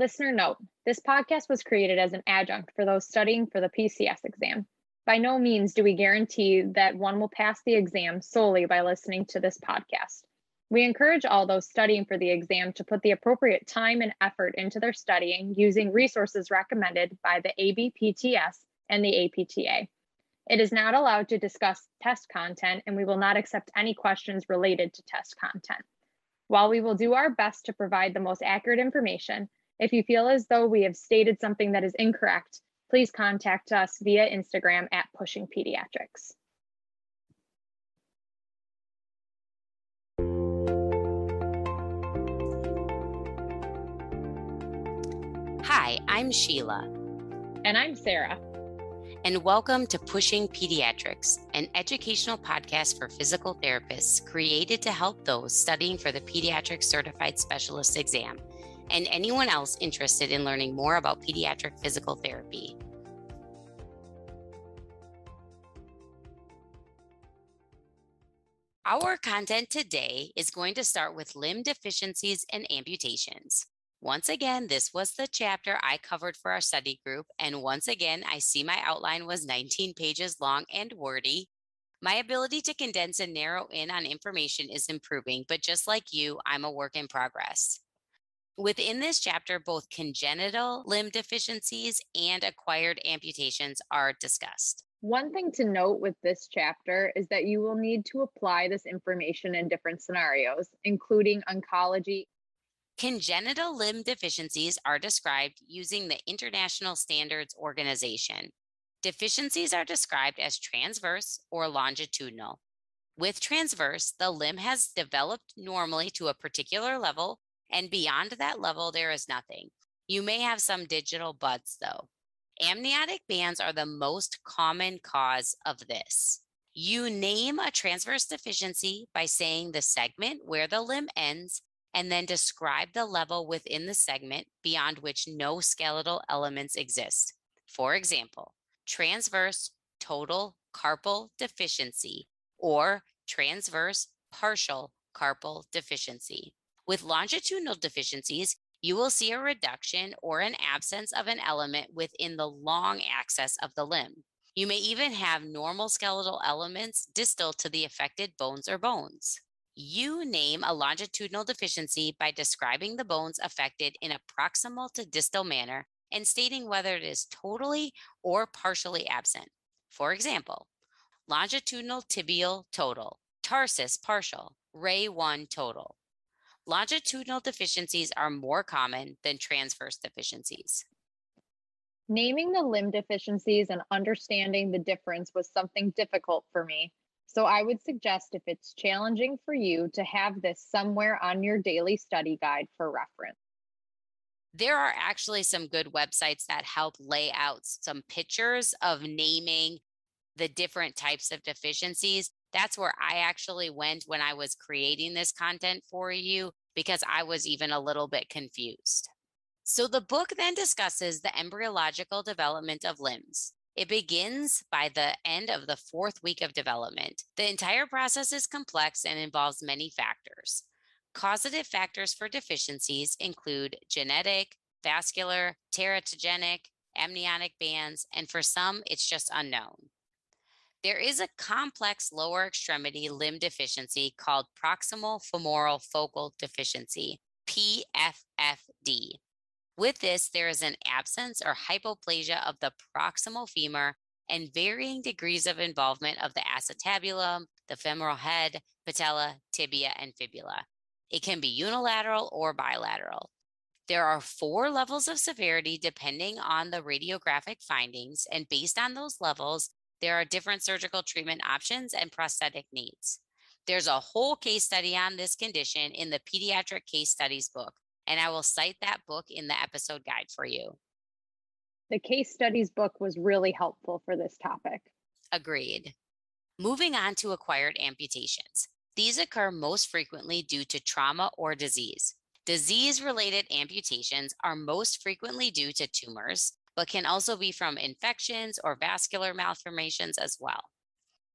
Listener note this podcast was created as an adjunct for those studying for the PCS exam. By no means do we guarantee that one will pass the exam solely by listening to this podcast. We encourage all those studying for the exam to put the appropriate time and effort into their studying using resources recommended by the ABPTS and the APTA. It is not allowed to discuss test content, and we will not accept any questions related to test content. While we will do our best to provide the most accurate information, if you feel as though we have stated something that is incorrect, please contact us via Instagram at Pushing Pediatrics. Hi, I'm Sheila. And I'm Sarah. And welcome to Pushing Pediatrics, an educational podcast for physical therapists created to help those studying for the Pediatric Certified Specialist exam and anyone else interested in learning more about pediatric physical therapy. Our content today is going to start with limb deficiencies and amputations. Once again, this was the chapter I covered for our study group. And once again, I see my outline was 19 pages long and wordy. My ability to condense and narrow in on information is improving, but just like you, I'm a work in progress. Within this chapter, both congenital limb deficiencies and acquired amputations are discussed. One thing to note with this chapter is that you will need to apply this information in different scenarios, including oncology. Congenital limb deficiencies are described using the International Standards Organization. Deficiencies are described as transverse or longitudinal. With transverse, the limb has developed normally to a particular level and beyond that level, there is nothing. You may have some digital buds though. Amniotic bands are the most common cause of this. You name a transverse deficiency by saying the segment where the limb ends and then describe the level within the segment beyond which no skeletal elements exist. For example, transverse total carpal deficiency or transverse partial carpal deficiency. With longitudinal deficiencies, you will see a reduction or an absence of an element within the long axis of the limb. You may even have normal skeletal elements distal to the affected bones or bones. You name a longitudinal deficiency by describing the bones affected in a proximal to distal manner and stating whether it is totally or partially absent. For example, longitudinal tibial total, tarsus partial, ray 1 total. Longitudinal deficiencies are more common than transverse deficiencies. Naming the limb deficiencies and understanding the difference was something difficult for me. So I would suggest if it's challenging for you to have this somewhere on your daily study guide for reference. There are actually some good websites that help lay out some pictures of naming the different types of deficiencies that's where I actually went when I was creating this content for you because I was even a little bit confused. So the book then discusses the embryological development of limbs. It begins by the end of the fourth week of development. The entire process is complex and involves many factors. Causative factors for deficiencies include genetic, vascular, teratogenic, amniotic bands, and for some, it's just unknown. There is a complex lower extremity limb deficiency called proximal femoral focal deficiency, PFFD. With this, there is an absence or hypoplasia of the proximal femur and varying degrees of involvement of the acetabulum, the femoral head, patella, tibia, and fibula. It can be unilateral or bilateral. There are four levels of severity depending on the radiographic findings, and based on those levels, there are different surgical treatment options and prosthetic needs. There's a whole case study on this condition in the Pediatric Case Studies book, and I will cite that book in the episode guide for you. The case studies book was really helpful for this topic. Agreed. Moving on to acquired amputations. These occur most frequently due to trauma or disease. Disease related amputations are most frequently due to tumors, but can also be from infections or vascular malformations as well.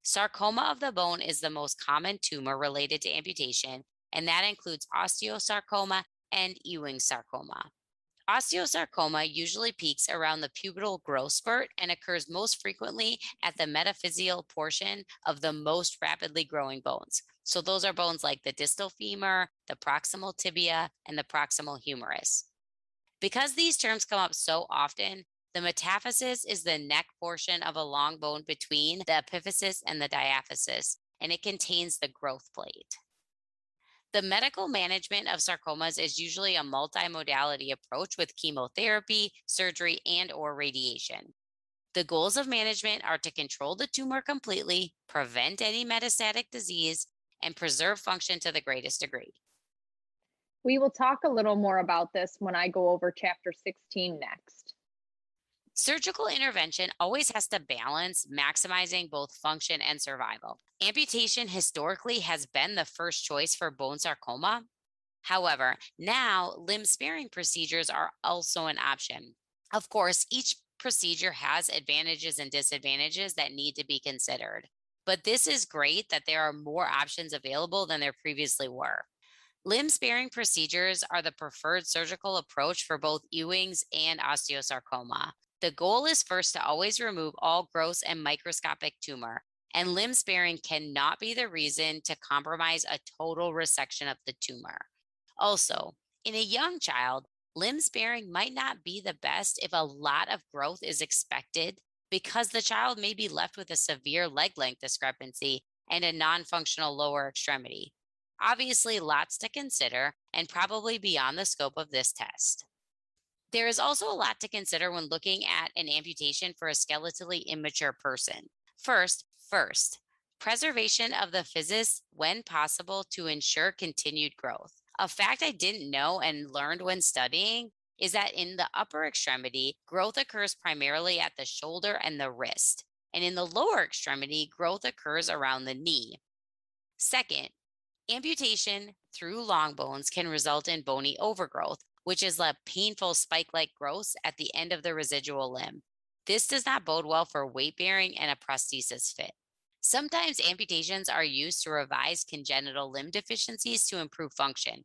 Sarcoma of the bone is the most common tumor related to amputation, and that includes osteosarcoma and Ewing sarcoma. Osteosarcoma usually peaks around the pubertal growth spurt and occurs most frequently at the metaphyseal portion of the most rapidly growing bones. So, those are bones like the distal femur, the proximal tibia, and the proximal humerus. Because these terms come up so often, the metaphysis is the neck portion of a long bone between the epiphysis and the diaphysis, and it contains the growth plate. The medical management of sarcomas is usually a multimodality approach with chemotherapy, surgery, and or radiation. The goals of management are to control the tumor completely, prevent any metastatic disease, and preserve function to the greatest degree. We will talk a little more about this when I go over chapter 16 next. Surgical intervention always has to balance maximizing both function and survival. Amputation historically has been the first choice for bone sarcoma. However, now limb sparing procedures are also an option. Of course, each procedure has advantages and disadvantages that need to be considered. But this is great that there are more options available than there previously were. Limb sparing procedures are the preferred surgical approach for both Ewing's and osteosarcoma. The goal is first to always remove all gross and microscopic tumor, and limb sparing cannot be the reason to compromise a total resection of the tumor. Also, in a young child, limb sparing might not be the best if a lot of growth is expected because the child may be left with a severe leg length discrepancy and a non functional lower extremity. Obviously, lots to consider and probably beyond the scope of this test. There is also a lot to consider when looking at an amputation for a skeletally immature person. First, first, preservation of the physis when possible to ensure continued growth. A fact I didn't know and learned when studying is that in the upper extremity, growth occurs primarily at the shoulder and the wrist. And in the lower extremity, growth occurs around the knee. Second, amputation through long bones can result in bony overgrowth, which is a painful spike like growth at the end of the residual limb. This does not bode well for weight bearing and a prosthesis fit. Sometimes amputations are used to revise congenital limb deficiencies to improve function.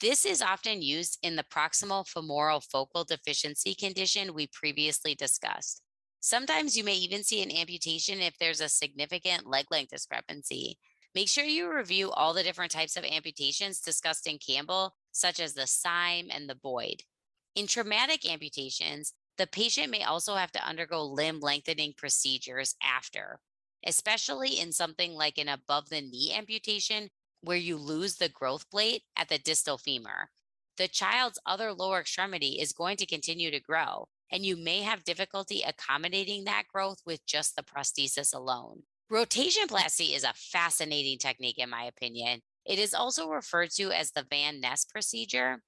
This is often used in the proximal femoral focal deficiency condition we previously discussed. Sometimes you may even see an amputation if there's a significant leg length discrepancy. Make sure you review all the different types of amputations discussed in Campbell such as the Syme and the Boyd. In traumatic amputations, the patient may also have to undergo limb lengthening procedures after, especially in something like an above the knee amputation where you lose the growth plate at the distal femur. The child's other lower extremity is going to continue to grow, and you may have difficulty accommodating that growth with just the prosthesis alone. Rotationplasty is a fascinating technique, in my opinion, it is also referred to as the Van Nes procedure.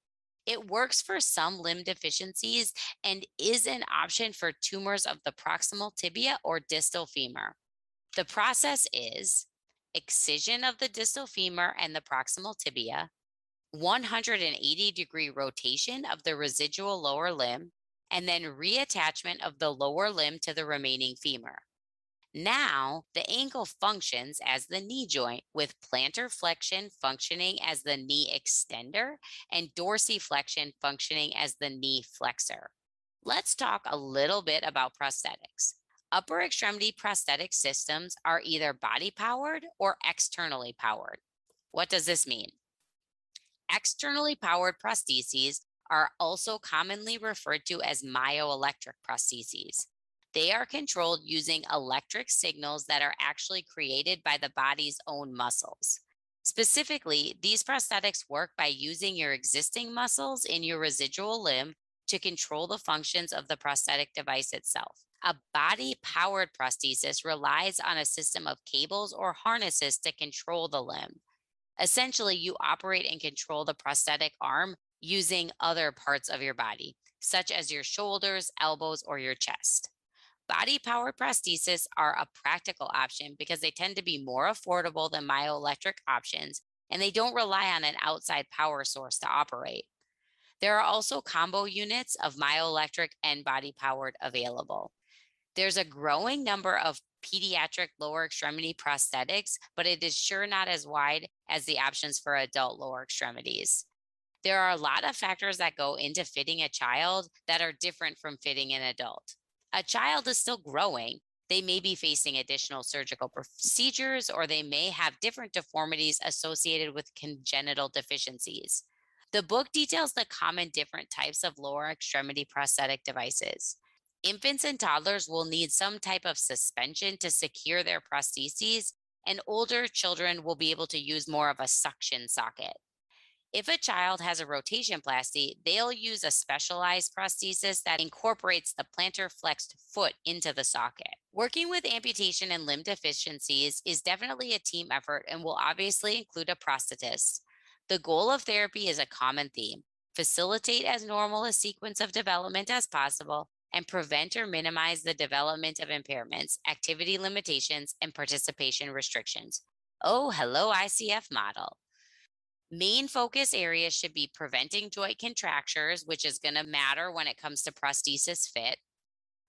It works for some limb deficiencies and is an option for tumors of the proximal tibia or distal femur. The process is excision of the distal femur and the proximal tibia, 180 degree rotation of the residual lower limb, and then reattachment of the lower limb to the remaining femur. Now, the ankle functions as the knee joint with plantar flexion functioning as the knee extender and dorsiflexion functioning as the knee flexor. Let's talk a little bit about prosthetics. Upper extremity prosthetic systems are either body powered or externally powered. What does this mean? Externally powered prostheses are also commonly referred to as myoelectric prostheses. They are controlled using electric signals that are actually created by the body's own muscles. Specifically, these prosthetics work by using your existing muscles in your residual limb to control the functions of the prosthetic device itself. A body powered prosthesis relies on a system of cables or harnesses to control the limb. Essentially, you operate and control the prosthetic arm using other parts of your body, such as your shoulders, elbows, or your chest. Body powered prosthesis are a practical option because they tend to be more affordable than myoelectric options and they don't rely on an outside power source to operate. There are also combo units of myoelectric and body powered available. There's a growing number of pediatric lower extremity prosthetics, but it is sure not as wide as the options for adult lower extremities. There are a lot of factors that go into fitting a child that are different from fitting an adult. A child is still growing. They may be facing additional surgical procedures or they may have different deformities associated with congenital deficiencies. The book details the common different types of lower extremity prosthetic devices. Infants and toddlers will need some type of suspension to secure their prostheses, and older children will be able to use more of a suction socket. If a child has a rotation plasty, they'll use a specialized prosthesis that incorporates the plantar flexed foot into the socket. Working with amputation and limb deficiencies is definitely a team effort and will obviously include a prosthetist. The goal of therapy is a common theme facilitate as normal a sequence of development as possible and prevent or minimize the development of impairments, activity limitations, and participation restrictions. Oh, hello, ICF model. Main focus areas should be preventing joint contractures, which is going to matter when it comes to prosthesis fit,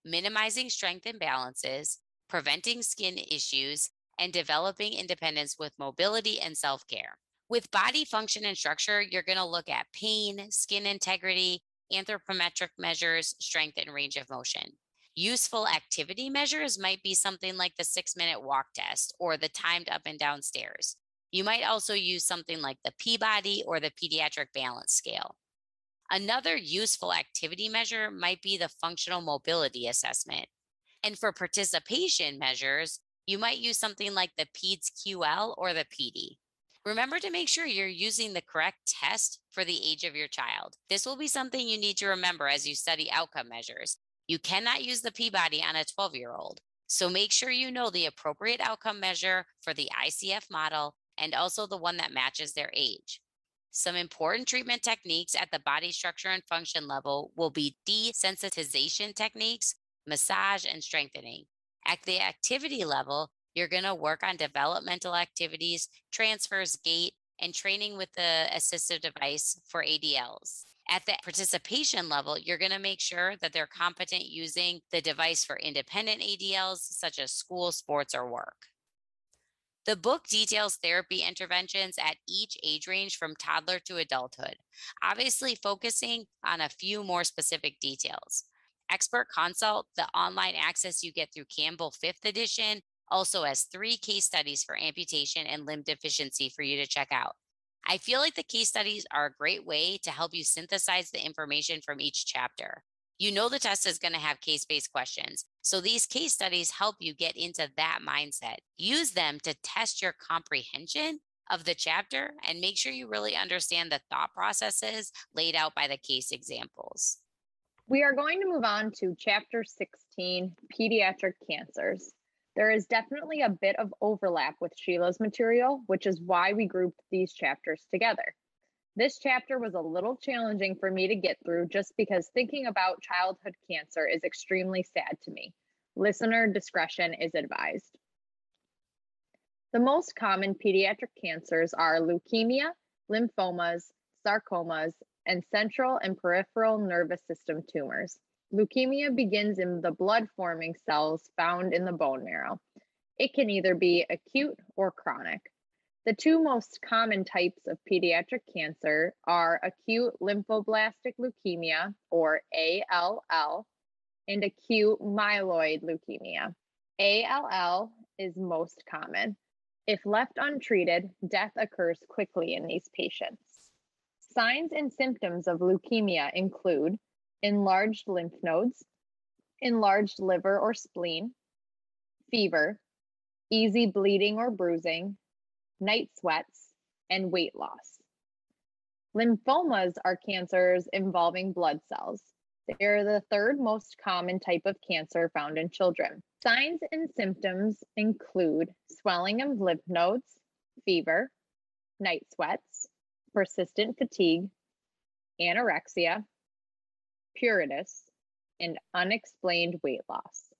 minimizing strength imbalances, preventing skin issues, and developing independence with mobility and self care. With body function and structure, you're going to look at pain, skin integrity, anthropometric measures, strength, and range of motion. Useful activity measures might be something like the six minute walk test or the timed up and down stairs. You might also use something like the Peabody or the pediatric balance scale. Another useful activity measure might be the functional mobility assessment. And for participation measures, you might use something like the PEDS QL or the PD. Remember to make sure you're using the correct test for the age of your child. This will be something you need to remember as you study outcome measures. You cannot use the Peabody on a 12 year old. So make sure you know the appropriate outcome measure for the ICF model and also the one that matches their age. Some important treatment techniques at the body structure and function level will be desensitization techniques, massage, and strengthening. At the activity level, you're going to work on developmental activities, transfers, gait, and training with the assistive device for ADLs. At the participation level, you're going to make sure that they're competent using the device for independent ADLs, such as school, sports, or work. The book details therapy interventions at each age range from toddler to adulthood, obviously focusing on a few more specific details. Expert Consult, the online access you get through Campbell 5th edition, also has three case studies for amputation and limb deficiency for you to check out. I feel like the case studies are a great way to help you synthesize the information from each chapter. You know the test is going to have case based questions. So these case studies help you get into that mindset. Use them to test your comprehension of the chapter and make sure you really understand the thought processes laid out by the case examples. We are going to move on to chapter 16 pediatric cancers. There is definitely a bit of overlap with Sheila's material, which is why we grouped these chapters together. This chapter was a little challenging for me to get through just because thinking about childhood cancer is extremely sad to me. Listener discretion is advised. The most common pediatric cancers are leukemia, lymphomas, sarcomas, and central and peripheral nervous system tumors. Leukemia begins in the blood forming cells found in the bone marrow. It can either be acute or chronic. The two most common types of pediatric cancer are acute lymphoblastic leukemia, or ALL, and acute myeloid leukemia. ALL is most common. If left untreated, death occurs quickly in these patients. Signs and symptoms of leukemia include enlarged lymph nodes, enlarged liver or spleen, fever, easy bleeding or bruising, night sweats, and weight loss. Lymphomas are cancers involving blood cells. They are the third most common type of cancer found in children. Signs and symptoms include swelling of lymph nodes, fever, night sweats, persistent fatigue, anorexia, puritus, and unexplained weight loss.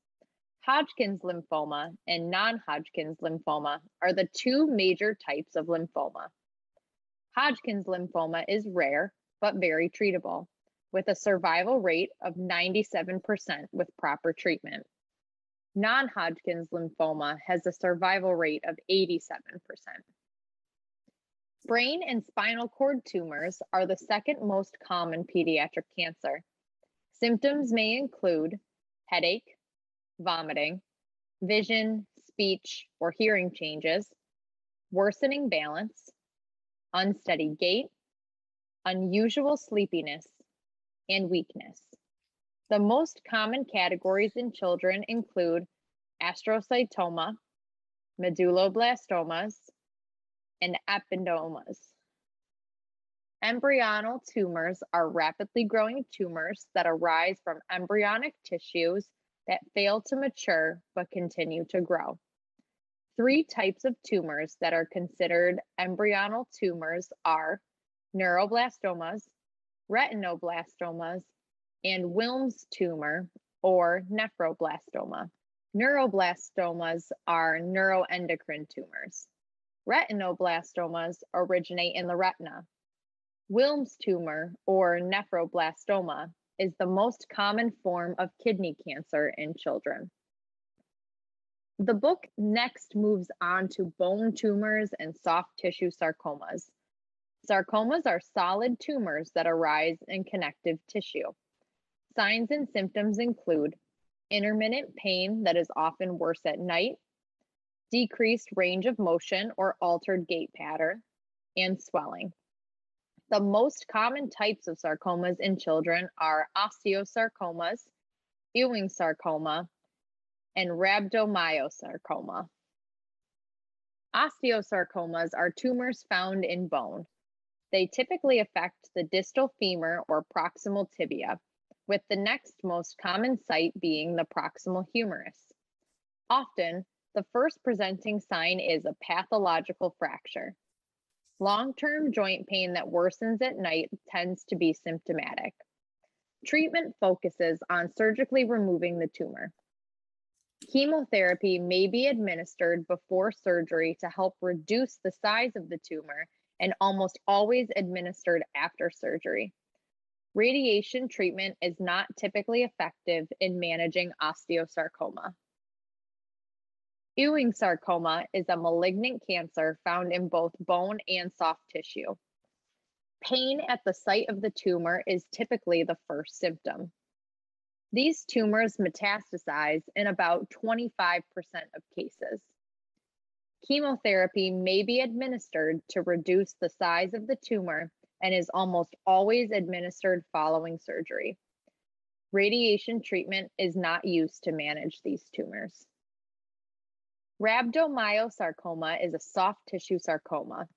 Hodgkin's lymphoma and non Hodgkin's lymphoma are the two major types of lymphoma. Hodgkin's lymphoma is rare but very treatable, with a survival rate of 97% with proper treatment. Non Hodgkin's lymphoma has a survival rate of 87%. Brain and spinal cord tumors are the second most common pediatric cancer. Symptoms may include headache, vomiting, vision, speech, or hearing changes, worsening balance, unsteady gait, unusual sleepiness, and weakness. The most common categories in children include astrocytoma, medulloblastomas, and ependymomas. Embryonal tumors are rapidly growing tumors that arise from embryonic tissues that fail to mature but continue to grow. Three types of tumors that are considered embryonal tumors are neuroblastomas, retinoblastomas, and Wilms tumor or nephroblastoma. Neuroblastomas are neuroendocrine tumors. Retinoblastomas originate in the retina. Wilms tumor or nephroblastoma is the most common form of kidney cancer in children. The book next moves on to bone tumors and soft tissue sarcomas. Sarcomas are solid tumors that arise in connective tissue. Signs and symptoms include intermittent pain that is often worse at night, decreased range of motion or altered gait pattern, and swelling. The most common types of sarcomas in children are osteosarcomas, Ewing sarcoma, and rhabdomyosarcoma. Osteosarcomas are tumors found in bone. They typically affect the distal femur or proximal tibia, with the next most common site being the proximal humerus. Often, the first presenting sign is a pathological fracture. Long term joint pain that worsens at night tends to be symptomatic. Treatment focuses on surgically removing the tumor. Chemotherapy may be administered before surgery to help reduce the size of the tumor and almost always administered after surgery. Radiation treatment is not typically effective in managing osteosarcoma. Ewing sarcoma is a malignant cancer found in both bone and soft tissue. Pain at the site of the tumor is typically the first symptom. These tumors metastasize in about 25% of cases. Chemotherapy may be administered to reduce the size of the tumor and is almost always administered following surgery. Radiation treatment is not used to manage these tumors. Rhabdomyosarcoma is a soft tissue sarcoma.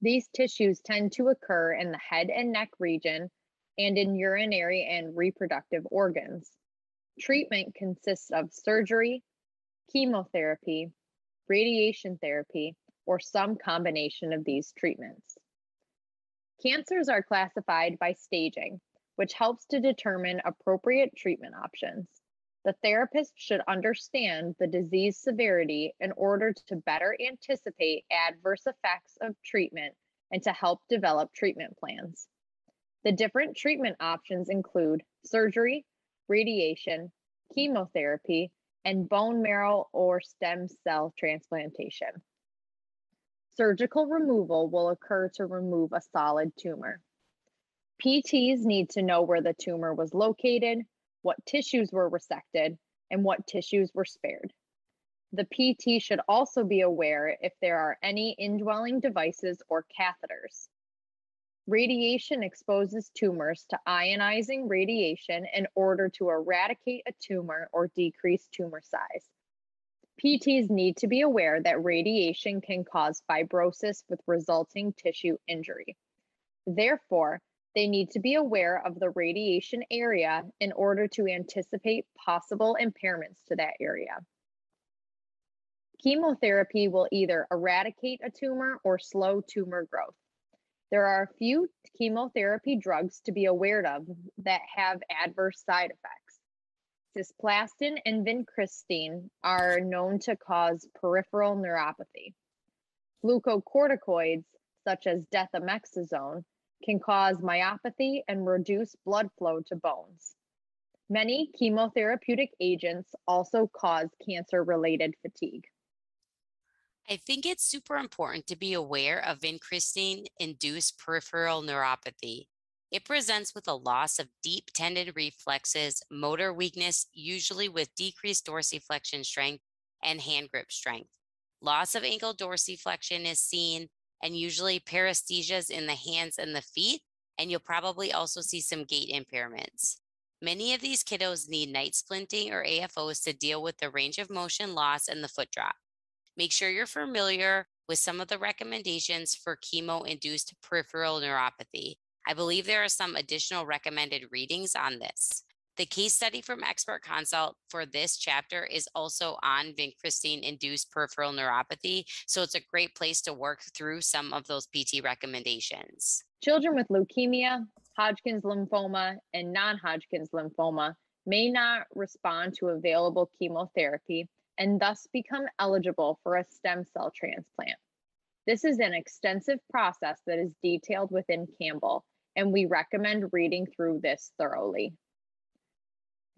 These tissues tend to occur in the head and neck region and in urinary and reproductive organs. Treatment consists of surgery, chemotherapy, radiation therapy, or some combination of these treatments. Cancers are classified by staging, which helps to determine appropriate treatment options. The therapist should understand the disease severity in order to better anticipate adverse effects of treatment and to help develop treatment plans. The different treatment options include surgery, radiation, chemotherapy, and bone marrow or stem cell transplantation. Surgical removal will occur to remove a solid tumor. PTs need to know where the tumor was located, what tissues were resected, and what tissues were spared. The PT should also be aware if there are any indwelling devices or catheters. Radiation exposes tumors to ionizing radiation in order to eradicate a tumor or decrease tumor size. PTs need to be aware that radiation can cause fibrosis with resulting tissue injury. Therefore, they need to be aware of the radiation area in order to anticipate possible impairments to that area. Chemotherapy will either eradicate a tumor or slow tumor growth. There are a few chemotherapy drugs to be aware of that have adverse side effects. Cisplatin and vincristine are known to cause peripheral neuropathy. Glucocorticoids, such as dexamethasone, can cause myopathy and reduce blood flow to bones. Many chemotherapeutic agents also cause cancer related fatigue. I think it's super important to be aware of vincristine induced peripheral neuropathy. It presents with a loss of deep tendon reflexes, motor weakness, usually with decreased dorsiflexion strength and hand grip strength. Loss of ankle dorsiflexion is seen, and usually paresthesias in the hands and the feet, and you'll probably also see some gait impairments. Many of these kiddos need night splinting or AFOs to deal with the range of motion loss and the foot drop. Make sure you're familiar with some of the recommendations for chemo induced peripheral neuropathy. I believe there are some additional recommended readings on this. The case study from Expert Consult for this chapter is also on vincristine induced peripheral neuropathy. So it's a great place to work through some of those PT recommendations. Children with leukemia, Hodgkin's lymphoma, and non Hodgkin's lymphoma may not respond to available chemotherapy and thus become eligible for a stem cell transplant. This is an extensive process that is detailed within Campbell, and we recommend reading through this thoroughly.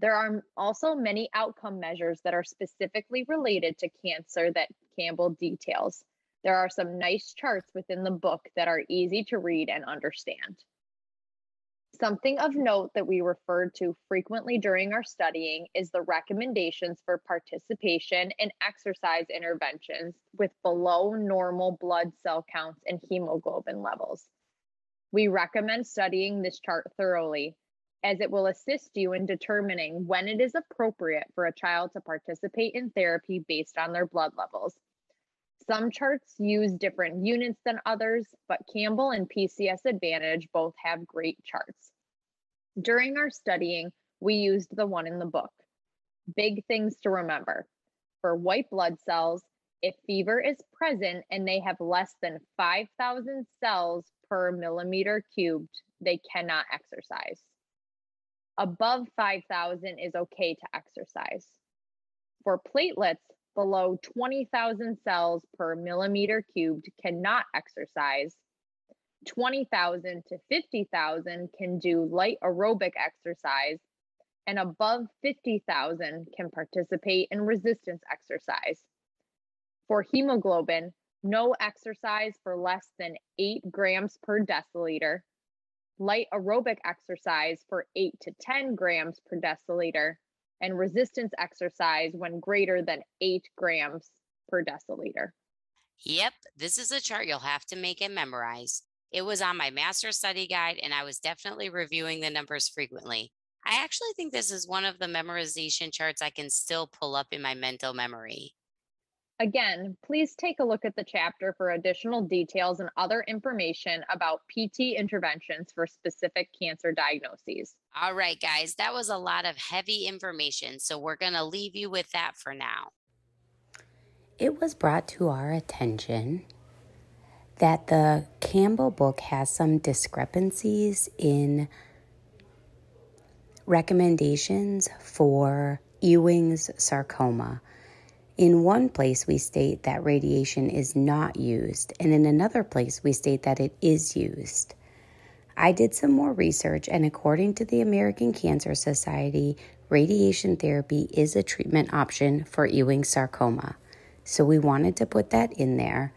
There are also many outcome measures that are specifically related to cancer that Campbell details. There are some nice charts within the book that are easy to read and understand. Something of note that we referred to frequently during our studying is the recommendations for participation in exercise interventions with below normal blood cell counts and hemoglobin levels. We recommend studying this chart thoroughly as it will assist you in determining when it is appropriate for a child to participate in therapy based on their blood levels. Some charts use different units than others, but Campbell and PCS Advantage both have great charts. During our studying, we used the one in the book. Big things to remember. For white blood cells, if fever is present and they have less than 5,000 cells per millimeter cubed, they cannot exercise above 5,000 is okay to exercise. For platelets, below 20,000 cells per millimeter cubed cannot exercise. 20,000 to 50,000 can do light aerobic exercise, and above 50,000 can participate in resistance exercise. For hemoglobin, no exercise for less than 8 grams per deciliter light aerobic exercise for 8 to 10 grams per deciliter, and resistance exercise when greater than 8 grams per deciliter. Yep, this is a chart you'll have to make and memorize. It was on my master study guide, and I was definitely reviewing the numbers frequently. I actually think this is one of the memorization charts I can still pull up in my mental memory. Again, please take a look at the chapter for additional details and other information about PT interventions for specific cancer diagnoses. All right, guys, that was a lot of heavy information, so we're going to leave you with that for now. It was brought to our attention that the Campbell book has some discrepancies in recommendations for Ewing's sarcoma. In one place, we state that radiation is not used, and in another place, we state that it is used. I did some more research, and according to the American Cancer Society, radiation therapy is a treatment option for Ewing sarcoma. So we wanted to put that in there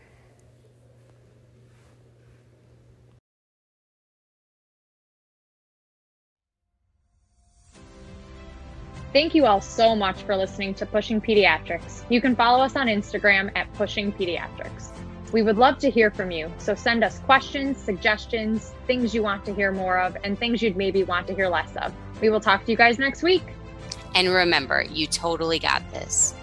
Thank you all so much for listening to Pushing Pediatrics. You can follow us on Instagram at Pushing Pediatrics. We would love to hear from you, so send us questions, suggestions, things you want to hear more of, and things you'd maybe want to hear less of. We will talk to you guys next week. And remember, you totally got this.